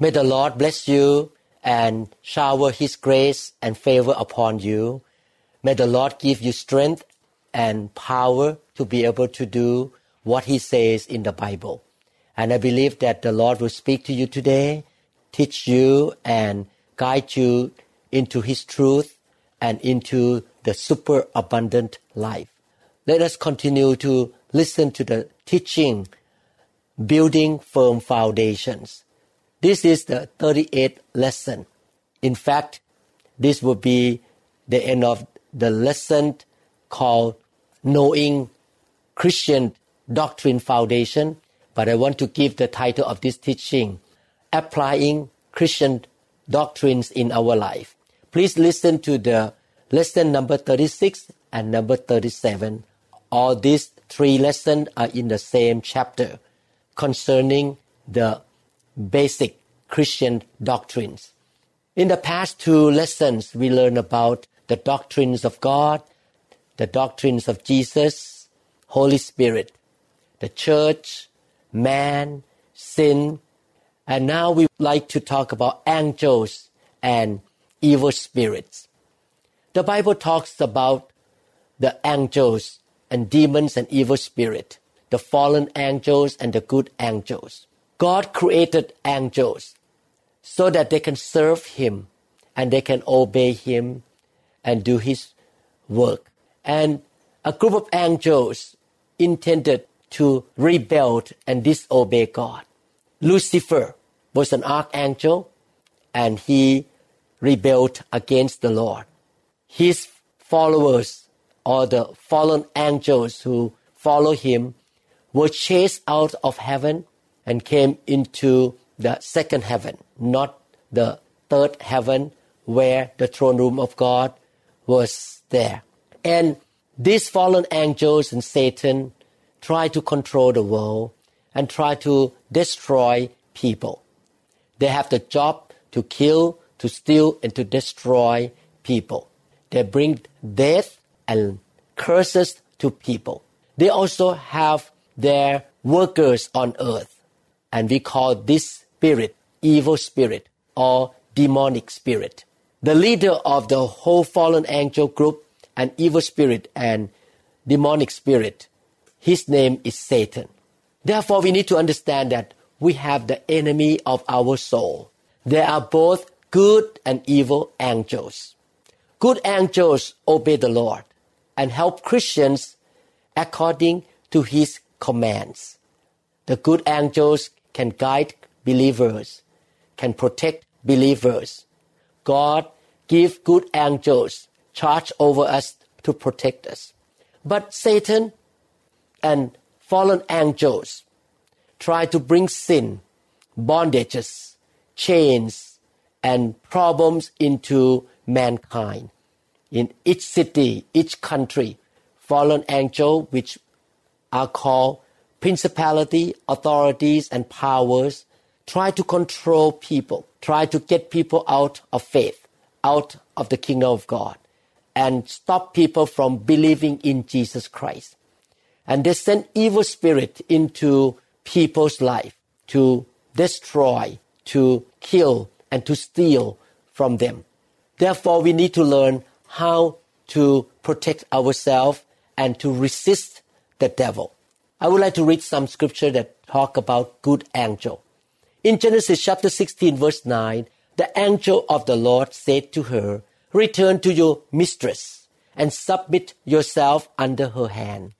May the Lord bless you and shower His grace and favor upon you. May the Lord give you strength and power to be able to do what He says in the Bible. And I believe that the Lord will speak to you today, teach you, and guide you into His truth and into the super abundant life. Let us continue to listen to the teaching, building firm foundations. This is the 38th lesson. In fact, this will be the end of the lesson called Knowing Christian Doctrine Foundation. But I want to give the title of this teaching, Applying Christian Doctrines in Our Life. Please listen to the lesson number 36 and number 37. All these three lessons are in the same chapter concerning the basic Christian doctrines. In the past two lessons, we learned about the doctrines of God, the doctrines of Jesus, Holy Spirit, the church, man, sin, and now we like to talk about angels and evil spirits. The Bible talks about the angels and demons and evil spirit, the fallen angels and the good angels. God created angels so that they can serve Him and they can obey Him and do His work. And a group of angels intended to rebel and disobey God. Lucifer was an archangel and he rebelled against the Lord. His followers or the fallen angels who follow him were chased out of heaven and came into the second heaven, not the third heaven where the throne room of God was there. And these fallen angels and Satan try to control the world and try to destroy people. They have the job to kill, to steal, and to destroy people. They bring death and curses to people. They also have their workers on earth and we call this spirit evil spirit or demonic spirit. The leader of the whole fallen angel group and evil spirit and demonic spirit, his name is Satan. Therefore, we need to understand that we have the enemy of our soul. There are both good and evil angels. Good angels obey the Lord and help Christians according to his commands. The good angels can guide believers, can protect believers. God give good angels charge over us to protect us. But Satan and fallen angels try to bring sin, bondages, chains, and problems into mankind. In each city, each country, fallen angels, which are called principality, authorities, and powers try to control people, try to get people out of faith, out of the kingdom of God, and stop people from believing in Jesus Christ. And they send evil spirit into people's life to destroy, to kill, and to steal from them. Therefore, we need to learn how to protect ourselves and to resist the devil. I would like to read some scripture that talk about good angel. In Genesis chapter 16 verse 9, the angel of the Lord said to her, Return to your mistress and submit yourself under her hand.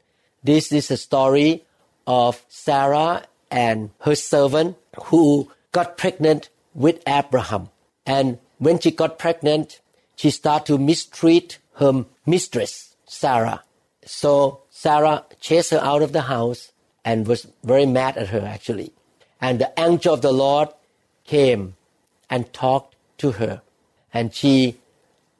This is a story of Sarah and her servant who got pregnant with Abraham. And when she got pregnant, she started to mistreat her mistress, Sarah. So Sarah chased her out of the house and was very mad at her actually. And the angel of the Lord came and talked to her. And she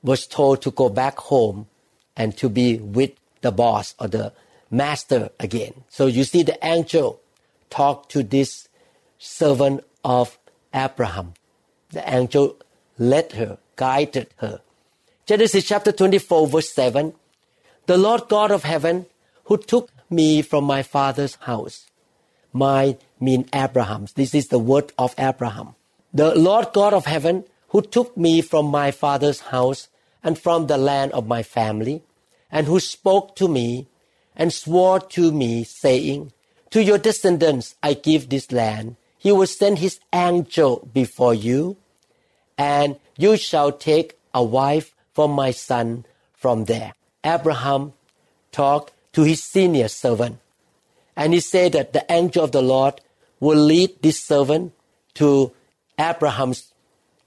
was told to go back home and to be with the boss or the master again. So you see the angel talked to this servant of Abraham. The angel led her, guided her. Genesis chapter 24 verse 7. The Lord God of heaven who took me from my father's house. My mean Abraham's. This is the word of Abraham. The Lord God of heaven, who took me from my father's house and from the land of my family, and who spoke to me and swore to me, saying, To your descendants I give this land. He will send his angel before you, and you shall take a wife for my son from there. Abraham talked to his senior servant, and he said that the angel of the Lord will lead this servant to Abraham's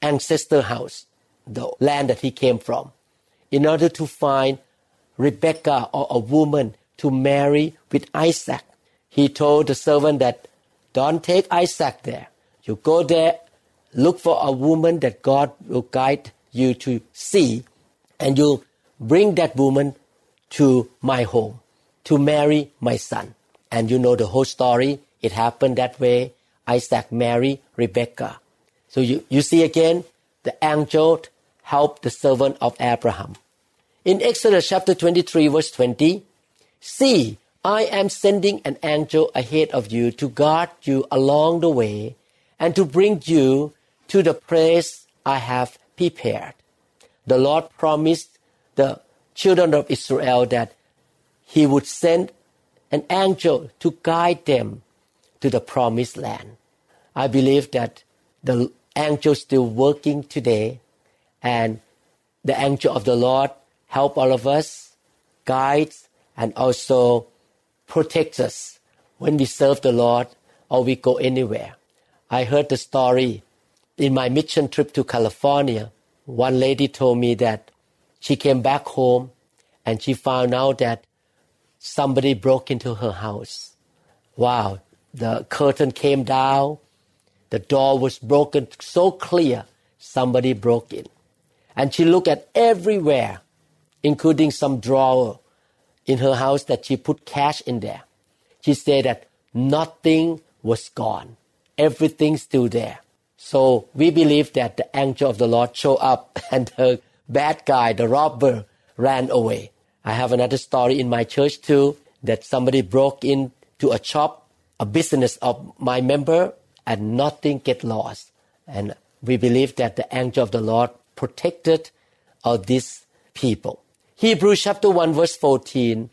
ancestor house, the land that he came from, in order to find Rebecca or a woman to marry with Isaac. He told the servant that don't take Isaac there. You go there, look for a woman that God will guide you to see, and you bring that woman to my home to marry my son. And you know the whole story. It happened that way. Isaac married Rebecca. So you, you see again, the angel helped the servant of Abraham. In Exodus chapter 23 verse 20, See, I am sending an angel ahead of you to guard you along the way and to bring you to the place I have prepared. The Lord promised the children of Israel that He would send an angel to guide them to the promised land. I believe that the angel is still working today and the angel of the Lord help all of us, guides and also protects us when we serve the Lord or we go anywhere. I heard the story in my mission trip to California. One lady told me that she came back home and she found out that somebody broke into her house. Wow, the curtain came down the door was broken so clear, somebody broke in. And she looked at everywhere, including some drawer in her house that she put cash in there. She said that nothing was gone. Everything's still there. So we believe that the angel of the Lord showed up and the bad guy, the robber, ran away. I have another story in my church too that somebody broke into a shop, a business of my member, and nothing get lost. And we believe that the angel of the Lord protected all these people. Hebrews chapter 1 verse 14.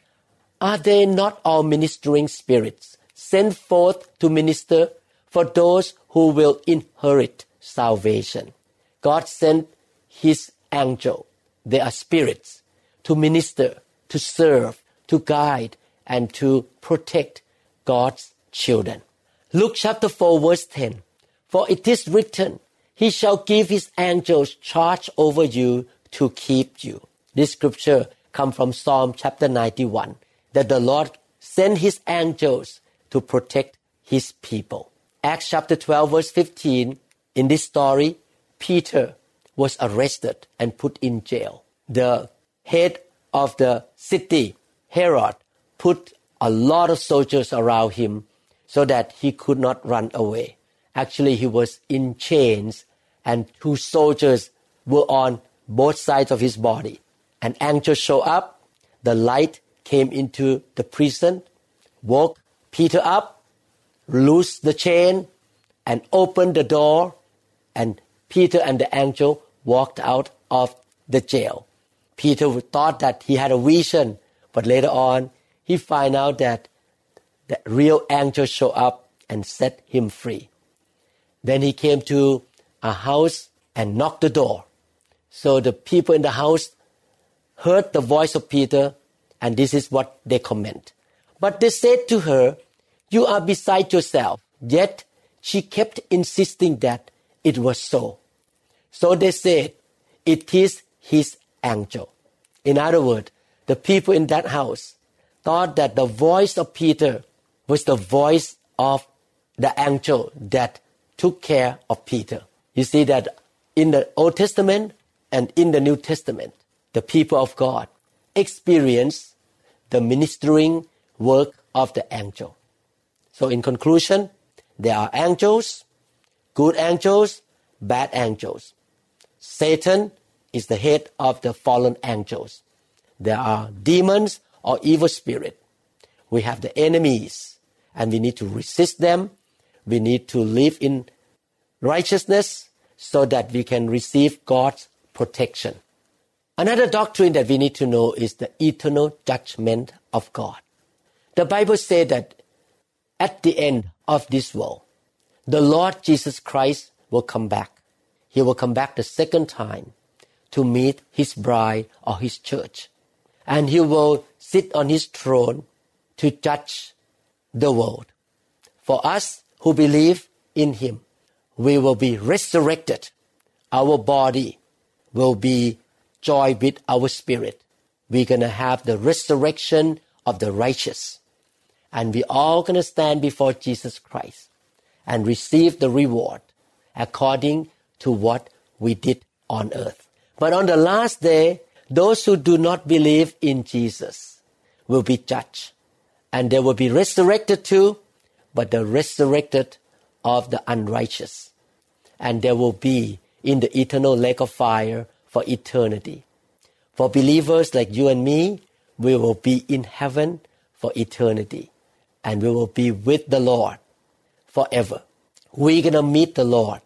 Are they not all ministering spirits sent forth to minister for those who will inherit salvation? God sent his angel. They are spirits to minister, to serve, to guide, and to protect God's children. Luke chapter 4 verse 10. For it is written, He shall give His angels charge over you to keep you. This scripture comes from Psalm chapter 91, that the Lord sent His angels to protect His people. Acts chapter 12 verse 15, in this story, Peter was arrested and put in jail. The head of the city, Herod, put a lot of soldiers around him so that he could not run away. Actually, he was in chains, and two soldiers were on both sides of his body. An angel showed up, the light came into the prison, woke Peter up, loosed the chain, and opened the door, and Peter and the angel walked out of the jail. Peter thought that he had a vision, but later on he find out that the real angel showed up and set him free. Then he came to a house and knocked the door. So the people in the house heard the voice of Peter, and this is what they comment. But they said to her, You are beside yourself. Yet she kept insisting that it was so. So they said, It is his angel. In other words, the people in that house thought that the voice of Peter was the voice of the angel that took care of Peter. You see that in the Old Testament and in the New Testament, the people of God experience the ministering work of the angel. So, in conclusion, there are angels, good angels, bad angels. Satan is the head of the fallen angels. There are demons or evil spirit. We have the enemies and we need to resist them. We need to live in righteousness so that we can receive God's protection. Another doctrine that we need to know is the eternal judgment of God. The Bible says that at the end of this world, the Lord Jesus Christ will come back. He will come back the second time to meet his bride or his church. And he will sit on his throne to judge the world. For us who believe in him, we will be resurrected. Our body will be joy with our spirit. We're going to have the resurrection of the righteous. And we all going to stand before Jesus Christ and receive the reward according to what we did on earth. But on the last day, those who do not believe in Jesus will be judged. And they will be resurrected too, but the resurrected of the unrighteous. And they will be in the eternal lake of fire for eternity. For believers like you and me, we will be in heaven for eternity. And we will be with the Lord forever. We're going to meet the Lord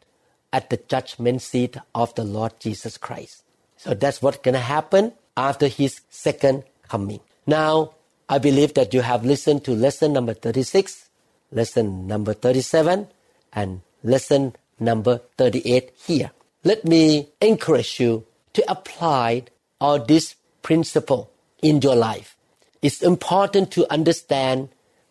at the judgment seat of the Lord Jesus Christ. So that's what's going to happen after his second coming. Now, I believe that you have listened to lesson number 36, lesson number 37, and lesson number 38 here. Let me encourage you to apply all this principle in your life. It's important to understand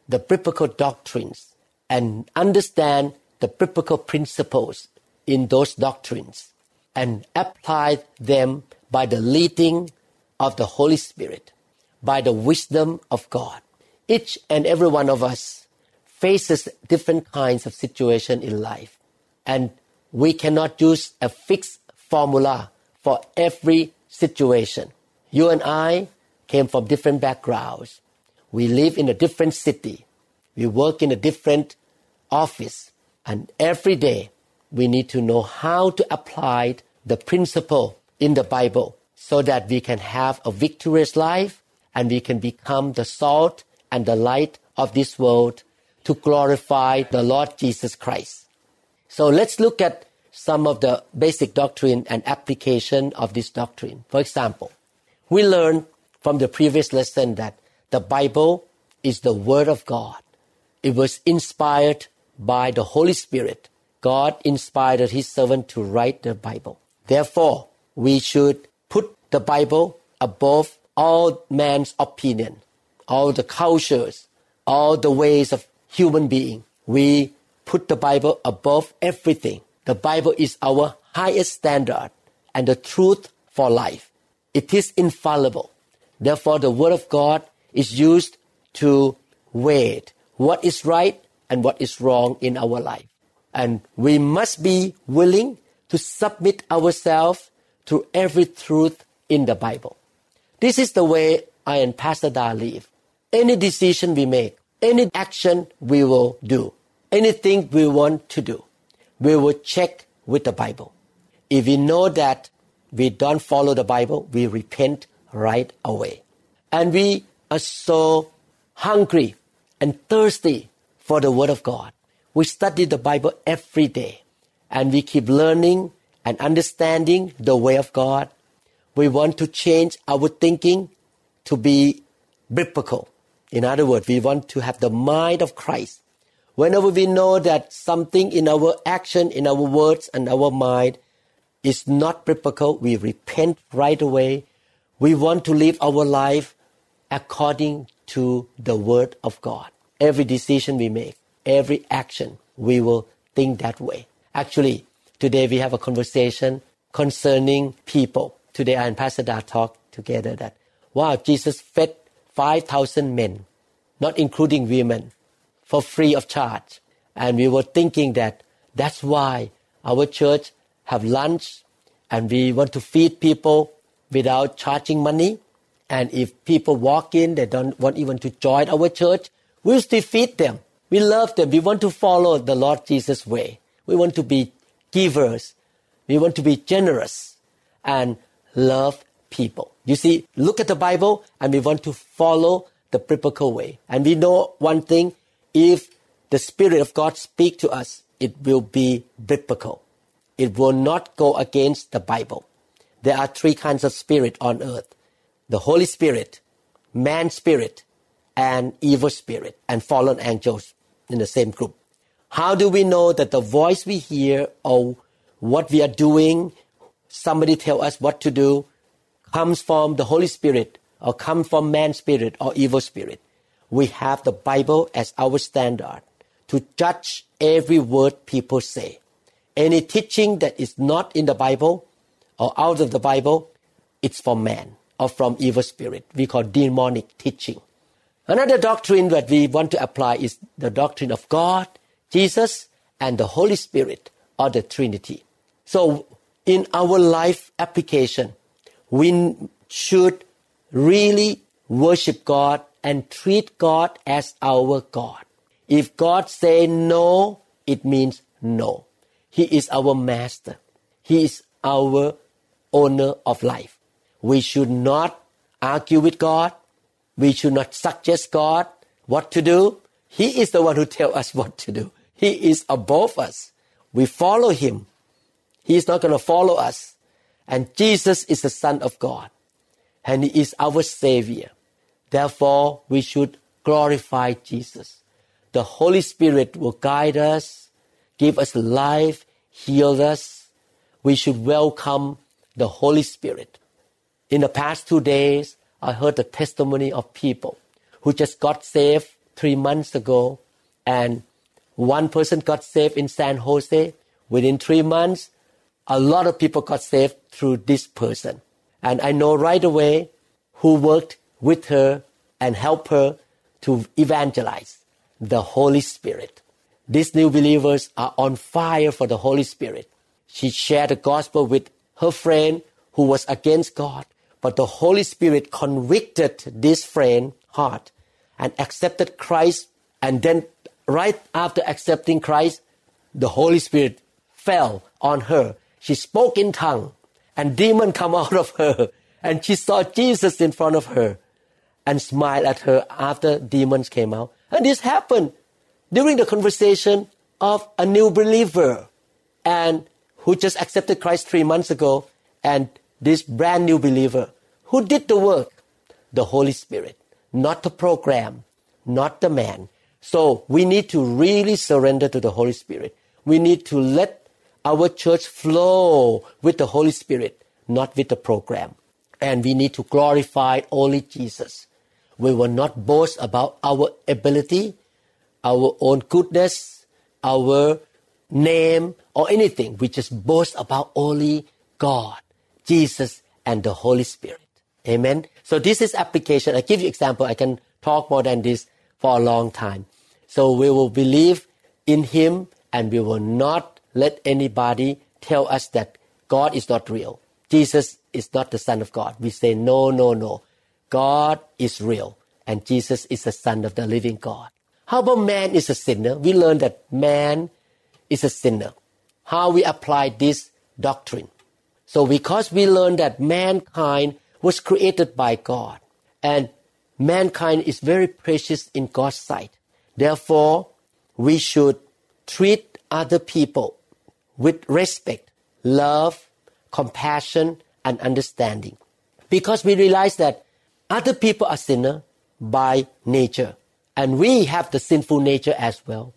the biblical doctrines and understand the biblical principles in those doctrines and apply them by the leading of the Holy Spirit, by the wisdom of God. Each and every one of us faces different kinds of situation in life, and we cannot use a fixed formula for every situation. You and I came from different backgrounds. We live in a different city. We work in a different office. And every day we need to know how to apply the principle in the Bible so that we can have a victorious life and we can become the salt and the light of this world to glorify the Lord Jesus Christ. So let's look at some of the basic doctrine and application of this doctrine. For example, we learned from the previous lesson that the Bible is the Word of God. It was inspired by the Holy Spirit God inspired his servant to write the Bible. Therefore, we should put the Bible above all man's opinion, all the cultures, all the ways of human being. We put the Bible above everything. The Bible is our highest standard and the truth for life. It is infallible. Therefore, the Word of God is used to weigh what is right and what is wrong in our life. And we must be willing to submit ourselves to every truth in the Bible. This is the way I and Pastor Da live. Any decision we make, any action we will do, anything we want to do, we will check with the Bible. If we know that we don't follow the Bible, we repent right away. And we are so hungry and thirsty for the Word of God. We study the Bible every day and we keep learning and understanding the way of God. We want to change our thinking to be biblical. In other words, we want to have the mind of Christ. Whenever we know that something in our action, in our words, and our mind is not biblical, we repent right away. We want to live our life according to the Word of God. Every decision we make every action, we will think that way. Actually, today we have a conversation concerning people. Today I and Pastor Da talk together that, wow, Jesus fed 5,000 men, not including women, for free of charge. And we were thinking that that's why our church have lunch and we want to feed people without charging money. And if people walk in, they don't want even to join our church, we'll still feed them we love them. We want to follow the Lord Jesus' way. We want to be givers. We want to be generous and love people. You see, look at the Bible and we want to follow the biblical way. And we know one thing, if the Spirit of God speak to us, it will be biblical. It will not go against the Bible. There are three kinds of spirit on earth. The Holy Spirit, man spirit, and evil spirit, and fallen angels in the same group. How do we know that the voice we hear or what we are doing, somebody tell us what to do, comes from the Holy Spirit or comes from man's spirit or evil spirit? We have the Bible as our standard to judge every word people say. Any teaching that is not in the Bible or out of the Bible, it's from man or from evil spirit. We call demonic teaching. Another doctrine that we want to apply is the doctrine of God, Jesus, and the Holy Spirit or the Trinity. So in our life application, we should really worship God and treat God as our God. If God say no, it means no. He is our master. He is our owner of life. We should not argue with God. We should not suggest God what to do. He is the one who tells us what to do. He is above us. We follow him. He is not going to follow us. And Jesus is the Son of God. And He is our Savior. Therefore, we should glorify Jesus. The Holy Spirit will guide us, give us life, heal us. We should welcome the Holy Spirit. In the past two days, I heard the testimony of people who just got saved three months ago, and one person got saved in San Jose. Within three months, a lot of people got saved through this person. And I know right away who worked with her and helped her to evangelize the Holy Spirit. These new believers are on fire for the Holy Spirit. She shared the gospel with her friend who was against God, but the Holy Spirit convicted this friend heart and accepted Christ. And then right after accepting Christ, the Holy Spirit fell on her she spoke in tongue and demon come out of her and she saw Jesus in front of her and smiled at her after demons came out. And this happened during the conversation of a new believer and who just accepted Christ three months ago and this brand new believer who did the work? The Holy Spirit, not the program, not the man. So we need to really surrender to the Holy Spirit. We need to let our church flow with the Holy Spirit, not with the program. And we need to glorify only Jesus. We will not boast about our ability, our own goodness, our name, or anything. We just boast about only God, Jesus, and the Holy Spirit. Amen. So this is application. I give you example. I can talk more than this for a long time. So we will believe in Him and we will not let anybody tell us that God is not real. Jesus is not the Son of God. We say, no, no, no. God is real and Jesus is the Son of the living God. How about man is a sinner? We learn that man is a sinner. How we apply this doctrine. So because we learn that mankind was created by God and mankind is very precious in God's sight. Therefore, we should treat other people with respect, love, compassion, and understanding. Because we realize that other people are sinner by nature, and we have the sinful nature as well.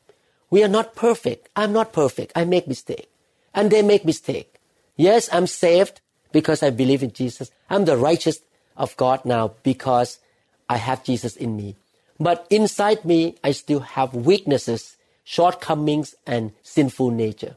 We are not perfect. I'm not perfect. I make mistake, and they make mistake. Yes, I'm saved because I believe in Jesus. I'm the righteous of God now because I have Jesus in me. But inside me, I still have weaknesses, shortcomings, and sinful nature.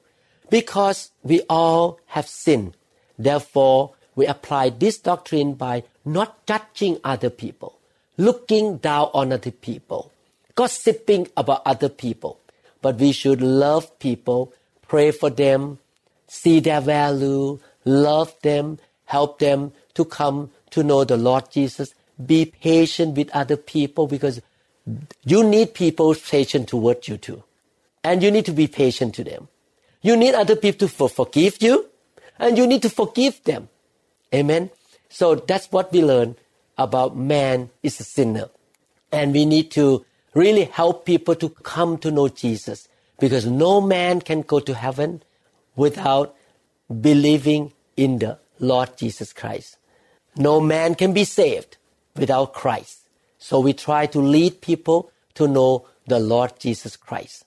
Because we all have sinned, therefore we apply this doctrine by not judging other people, looking down on other people, gossiping about other people. But we should love people, pray for them, see their value, love them, help them to come to know the Lord Jesus. Be patient with other people because you need people's patience toward you too. And you need to be patient to them. You need other people to forgive you, and you need to forgive them. Amen. So that's what we learn about man is a sinner. And we need to really help people to come to know Jesus because no man can go to heaven without believing in the Lord Jesus Christ. No man can be saved without Christ. So we try to lead people to know the Lord Jesus Christ.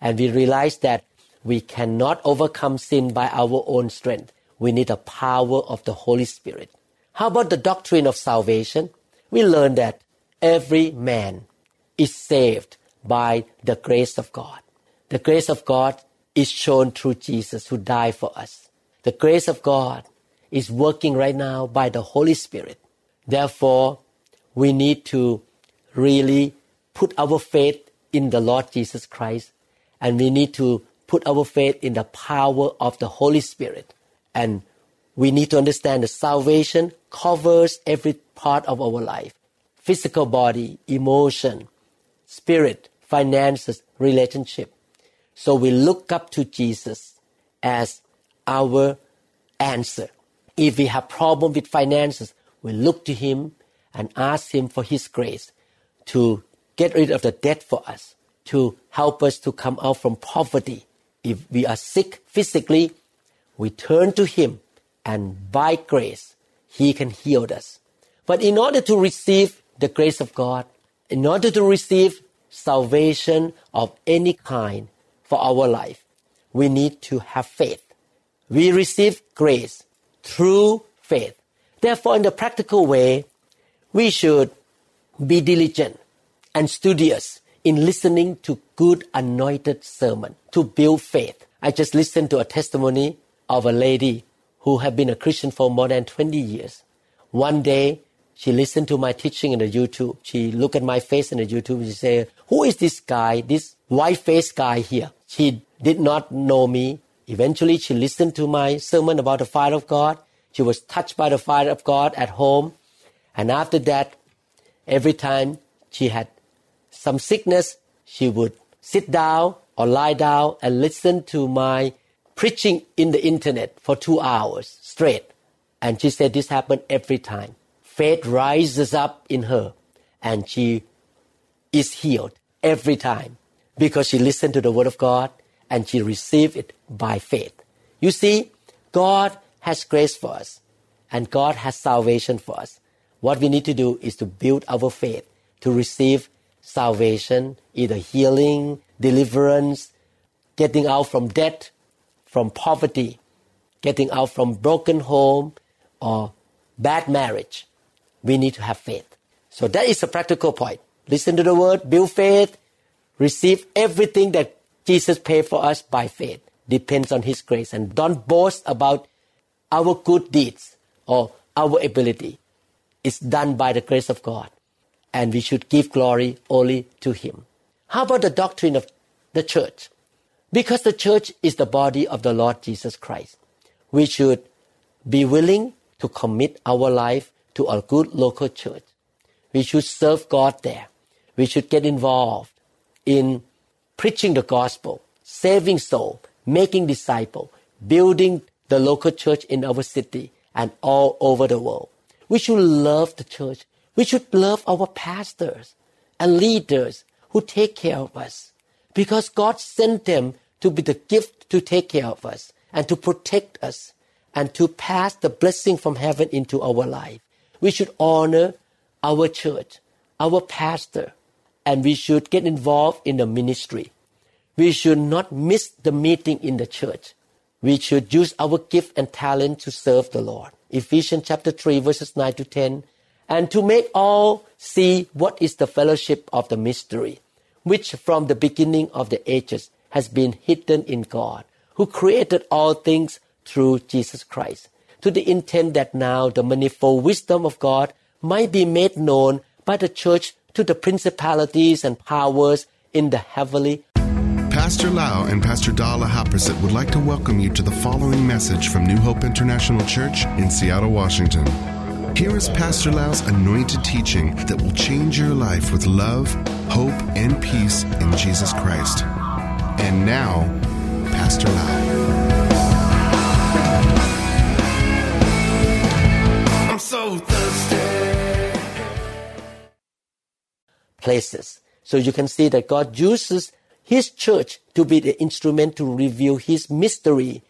And we realize that we cannot overcome sin by our own strength. We need the power of the Holy Spirit. How about the doctrine of salvation? We learn that every man is saved by the grace of God. The grace of God is shown through Jesus who died for us. The grace of God is working right now by the Holy Spirit. Therefore, we need to really put our faith in the Lord Jesus Christ and we need to put our faith in the power of the Holy Spirit. And we need to understand that salvation covers every part of our life physical body, emotion, spirit, finances, relationship. So we look up to Jesus as our answer. If we have problem with finances, we look to him and ask him for his grace to get rid of the debt for us, to help us to come out from poverty. If we are sick physically, we turn to him and by grace, he can heal us. But in order to receive the grace of God, in order to receive salvation of any kind for our life, we need to have faith. We receive grace through faith. Therefore, in the practical way, we should be diligent and studious in listening to good anointed sermon to build faith. I just listened to a testimony of a lady who had been a Christian for more than 20 years. One day, she listened to my teaching in the YouTube. She looked at my face in the YouTube she said, who is this guy, this white-faced guy here? She did not know me. Eventually, she listened to my sermon about the fire of God. She was touched by the fire of God at home. And after that, every time she had some sickness, she would sit down or lie down and listen to my preaching in the internet for two hours straight. And she said this happened every time. Faith rises up in her and she is healed every time because she listened to the word of God and she received it by faith. You see, God has grace for us and God has salvation for us. What we need to do is to build our faith to receive salvation, either healing, deliverance, getting out from debt, from poverty, getting out from broken home or bad marriage, we need to have faith. So that is a practical point. Listen to the word, build faith, receive everything that Jesus paid for us by faith. Depends on His grace. And don't boast about our good deeds or our ability. It's done by the grace of God. And we should give glory only to Him. How about the doctrine of the church? Because the church is the body of the Lord Jesus Christ. We should be willing to commit our life to a good local church. We should serve God there. We should get involved in preaching the gospel, saving soul, making disciple, building the local church in our city and all over the world. We should love the church. We should love our pastors and leaders who take care of us because God sent them to be the gift to take care of us and to protect us and to pass the blessing from heaven into our life. We should honor our church, our pastor, and we should get involved in the ministry. We should not miss the meeting in the church. We should use our gift and talent to serve the Lord. Ephesians chapter 3 verses 9 to 10. And to make all see what is the fellowship of the mystery, which from the beginning of the ages has been hidden in God, who created all things through Jesus Christ, to the intent that now the manifold wisdom of God might be made known by the church to the principalities and powers in the heavenly. Pastor Lao and Pastor Dala Haprasit would like to welcome you to the following message from New Hope International Church in Seattle, Washington. Here is Pastor Lao's anointed teaching that will change your life with love, hope, and peace in Jesus Christ. And now, Places. So you can see that God uses His church to be the instrument to reveal His mystery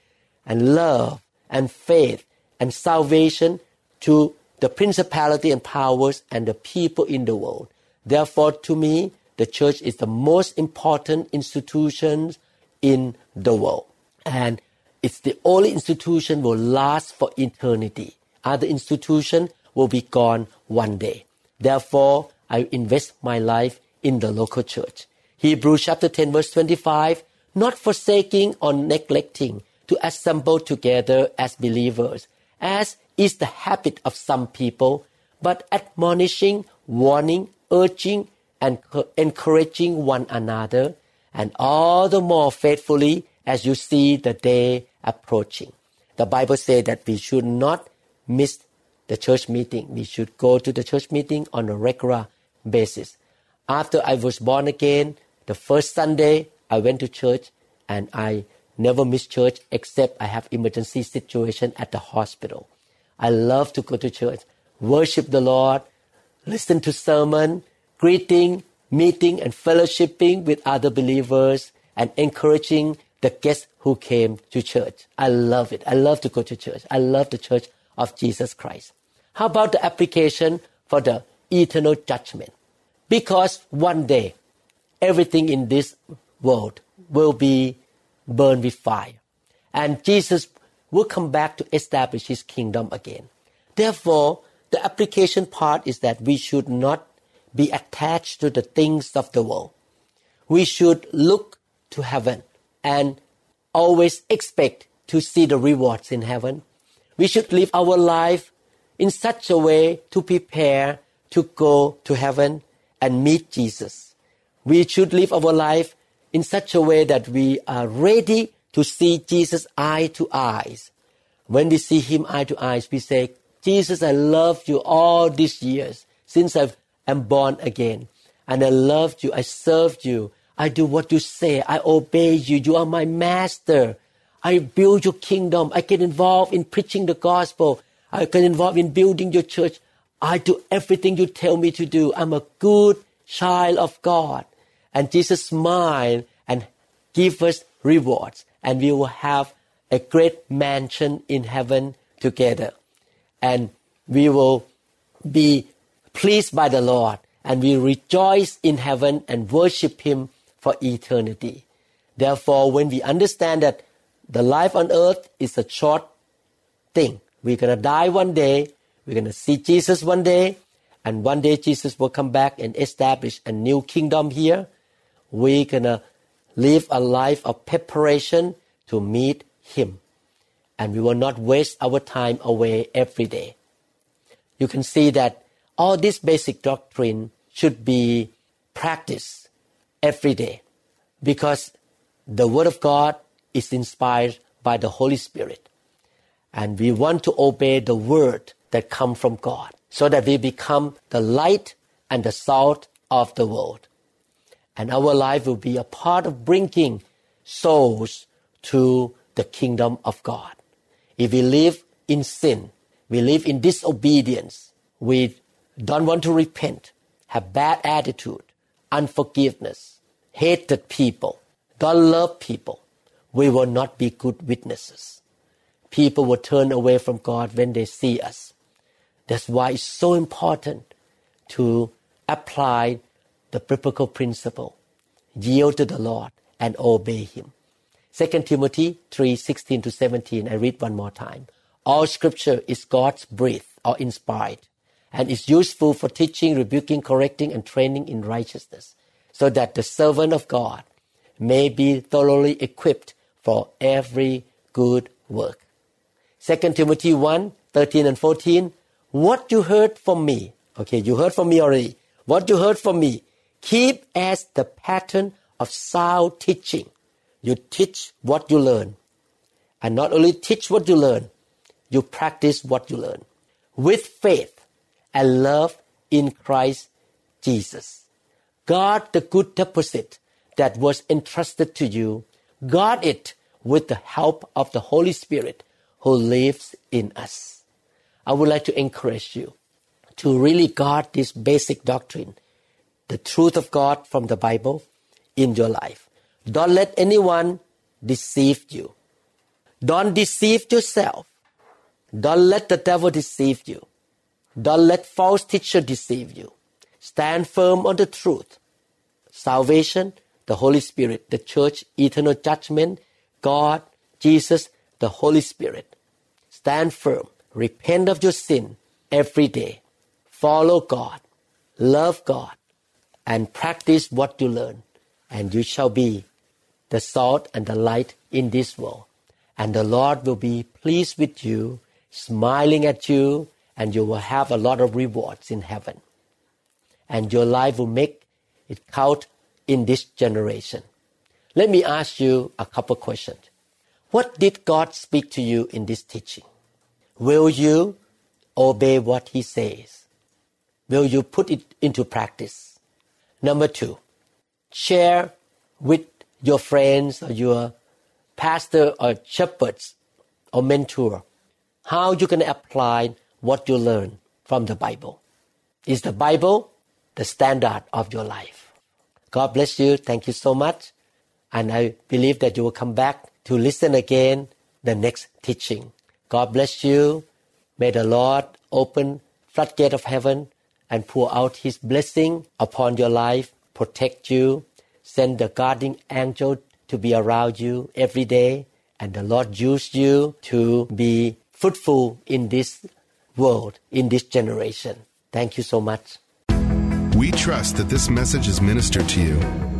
and love and faith and salvation to the principality and powers and the people in the world. Therefore, to me, the church is the most important institution in the world. And it's the only institution will last for eternity. Other institutions will be gone one day. Therefore, I invest my life in the local church. Hebrews chapter 10 verse 25, not forsaking or neglecting to assemble together as believers, as is the habit of some people, but admonishing, warning, urging, and encouraging one another, and all the more faithfully as you see the day approaching. The Bible says that we should not miss the church meeting. We should go to the church meeting on a regular basis. After I was born again, the first Sunday I went to church and I never miss church except I have emergency situation at the hospital. I love to go to church, worship the Lord, listen to sermon, greeting, meeting and fellowshipping with other believers and encouraging the guests who came to church. I love it. I love to go to church. I love the church of Jesus Christ. How about the application for the eternal judgment? Because one day, everything in this world will be burned with fire. And Jesus will come back to establish his kingdom again. Therefore, the application part is that we should not be attached to the things of the world. We should look to heaven and always expect to see the rewards in heaven. We should live our life in such a way to prepare to go to heaven and meet Jesus. We should live our life in such a way that we are ready to see Jesus eye to eyes. When we see him eye to eyes, we say, Jesus, I loved you all these years since I am born again. And I loved you. I served you. I do what you say. I obey you. You are my master. I build your kingdom. I get involved in preaching the gospel. I get involved in building your church. I do everything you tell me to do. I'm a good child of God. And Jesus smile and give us rewards. And we will have a great mansion in heaven together. And we will be pleased by the Lord. And we rejoice in heaven and worship Him for eternity. Therefore, when we understand that the life on earth is a short thing, we're going to die one day, we're going to see Jesus one day, and one day Jesus will come back and establish a new kingdom here. We're going to live a life of preparation to meet Him. And we will not waste our time away every day. You can see that all this basic doctrine should be practiced every day because the Word of God is inspired by the Holy Spirit. And we want to obey the Word that come from God so that we become the light and the salt of the world. And our life will be a part of bringing souls to the kingdom of God. If we live in sin, we live in disobedience, we don't want to repent, have bad attitude, unforgiveness, hated people, don't love people, we will not be good witnesses. People will turn away from God when they see us. That's why it's so important to apply the biblical principle, yield to the Lord and obey Him. 2 Timothy 3 16 to 17, I read one more time. All scripture is God's breath or inspired and is useful for teaching, rebuking, correcting, and training in righteousness, so that the servant of God may be thoroughly equipped for every good work. 2 Timothy 1 13 and 14. What you heard from me, okay, you heard from me already. What you heard from me, keep as the pattern of sound teaching. You teach what you learn. And not only teach what you learn, you practice what you learn with faith and love in Christ Jesus. Guard the good deposit that was entrusted to you. Guard it with the help of the Holy Spirit who lives in us. I would like to encourage you to really guard this basic doctrine, the truth of God from the Bible in your life. Don't let anyone deceive you. Don't deceive yourself. Don't let the devil deceive you. Don't let false teacher deceive you. Stand firm on the truth. Salvation, the Holy Spirit, the church, eternal judgment, God, Jesus, the Holy Spirit. Stand firm. Repent of your sin every day. Follow God. Love God. And practice what you learn. And you shall be the salt and the light in this world. And the Lord will be pleased with you, smiling at you, and you will have a lot of rewards in heaven. And your life will make it count in this generation. Let me ask you a couple questions. What did God speak to you in this teaching? Will you obey what He says? Will you put it into practice? Number two, share with your friends or your pastor or shepherds or mentor how you can apply what you learn from the Bible. Is the Bible the standard of your life? God bless you. Thank you so much. And I believe that you will come back to listen again the next teaching. God bless you. May the Lord open floodgate of heaven and pour out his blessing upon your life, protect you, send the guarding angel to be around you every day, and the Lord use you to be fruitful in this world, in this generation. Thank you so much. We trust that this message is ministered to you.